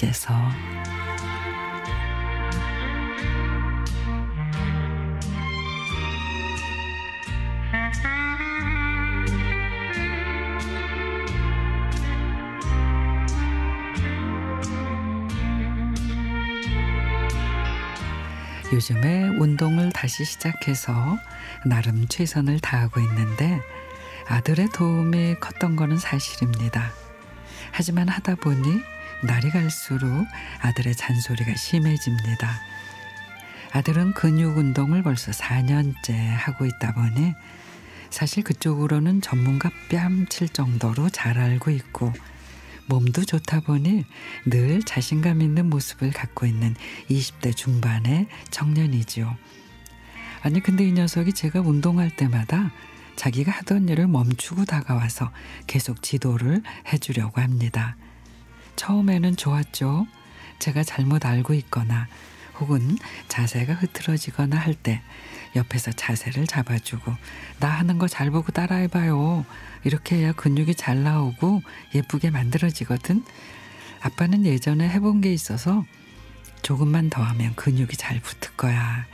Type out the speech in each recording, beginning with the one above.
속에서 요즘에 운동을 다시 시작해서 나름 최선을 다하고 있는데 아들의 도움이 컸던 거는 사실입니다. 하지만 하다 보니 날이 갈수록 아들의 잔소리가 심해집니다. 아들은 근육 운동을 벌써 4년째 하고 있다 보니 사실 그쪽으로는 전문가 뺨칠 정도로 잘 알고 있고 몸도 좋다 보니 늘 자신감 있는 모습을 갖고 있는 20대 중반의 청년이지요. 아니 근데 이 녀석이 제가 운동할 때마다 자기가 하던 일을 멈추고 다가와서 계속 지도를 해주려고 합니다. 처음에는 좋았죠. 제가 잘못 알고 있거나 혹은 자세가 흐트러지거나 할 때 옆에서 자세를 잡아주고 나 하는 거 잘 보고 따라해봐요. 이렇게 해야 근육이 잘 나오고 예쁘게 만들어지거든. 아빠는 예전에 해본 게 있어서 조금만 더 하면 근육이 잘 붙을 거야.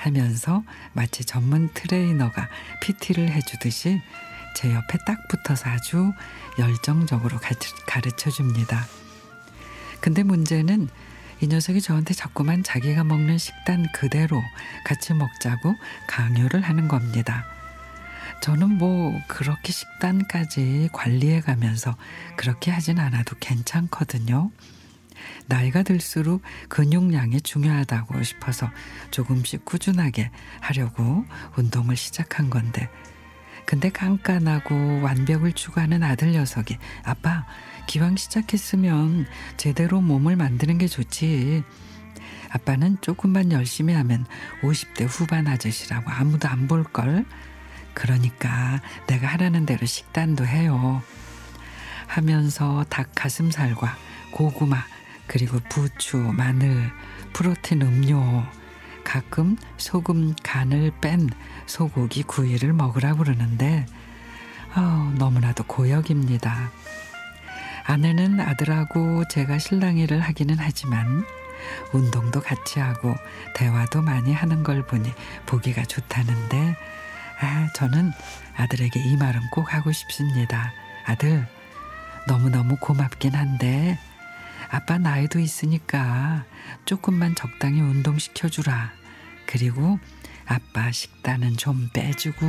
하면서 마치 전문 트레이너가 PT를 해주듯이 제 옆에 딱 붙어서 아주 열정적으로 가르쳐 줍니다. 근데 문제는 이 녀석이 저한테 자꾸만 자기가 먹는 식단 그대로 같이 먹자고 강요를 하는 겁니다. 저는 뭐 그렇게 식단까지 관리해 가면서 그렇게 하진 않아도 괜찮거든요. 나이가 들수록 근육량이 중요하다고 싶어서 조금씩 꾸준하게 하려고 운동을 시작한 건데 근데 깐깐하고 완벽을 추구하는 아들 녀석이 아빠 기왕 시작했으면 제대로 몸을 만드는 게 좋지. 아빠는 조금만 열심히 하면 50대 후반 아저씨라고 아무도 안 볼 걸. 그러니까 내가 하라는 대로 식단도 해요. 하면서 닭 가슴살과 고구마 그리고 부추, 마늘, 프로틴 음료, 가끔 소금 간을 뺀 소고기 구이를 먹으라 그러는데 어, 너무나도 고역입니다. 아내는 아들하고 제가 실랑이를 하기는 하지만 운동도 같이 하고 대화도 많이 하는 걸 보니 보기가 좋다는데 아 저는 아들에게 이 말은 꼭 하고 싶습니다. 아들 너무너무 고맙긴 한데 아빠 나이도 있으니까 조금만 적당히 운동시켜주라. 그리고 아빠 식단은 좀 빼주고.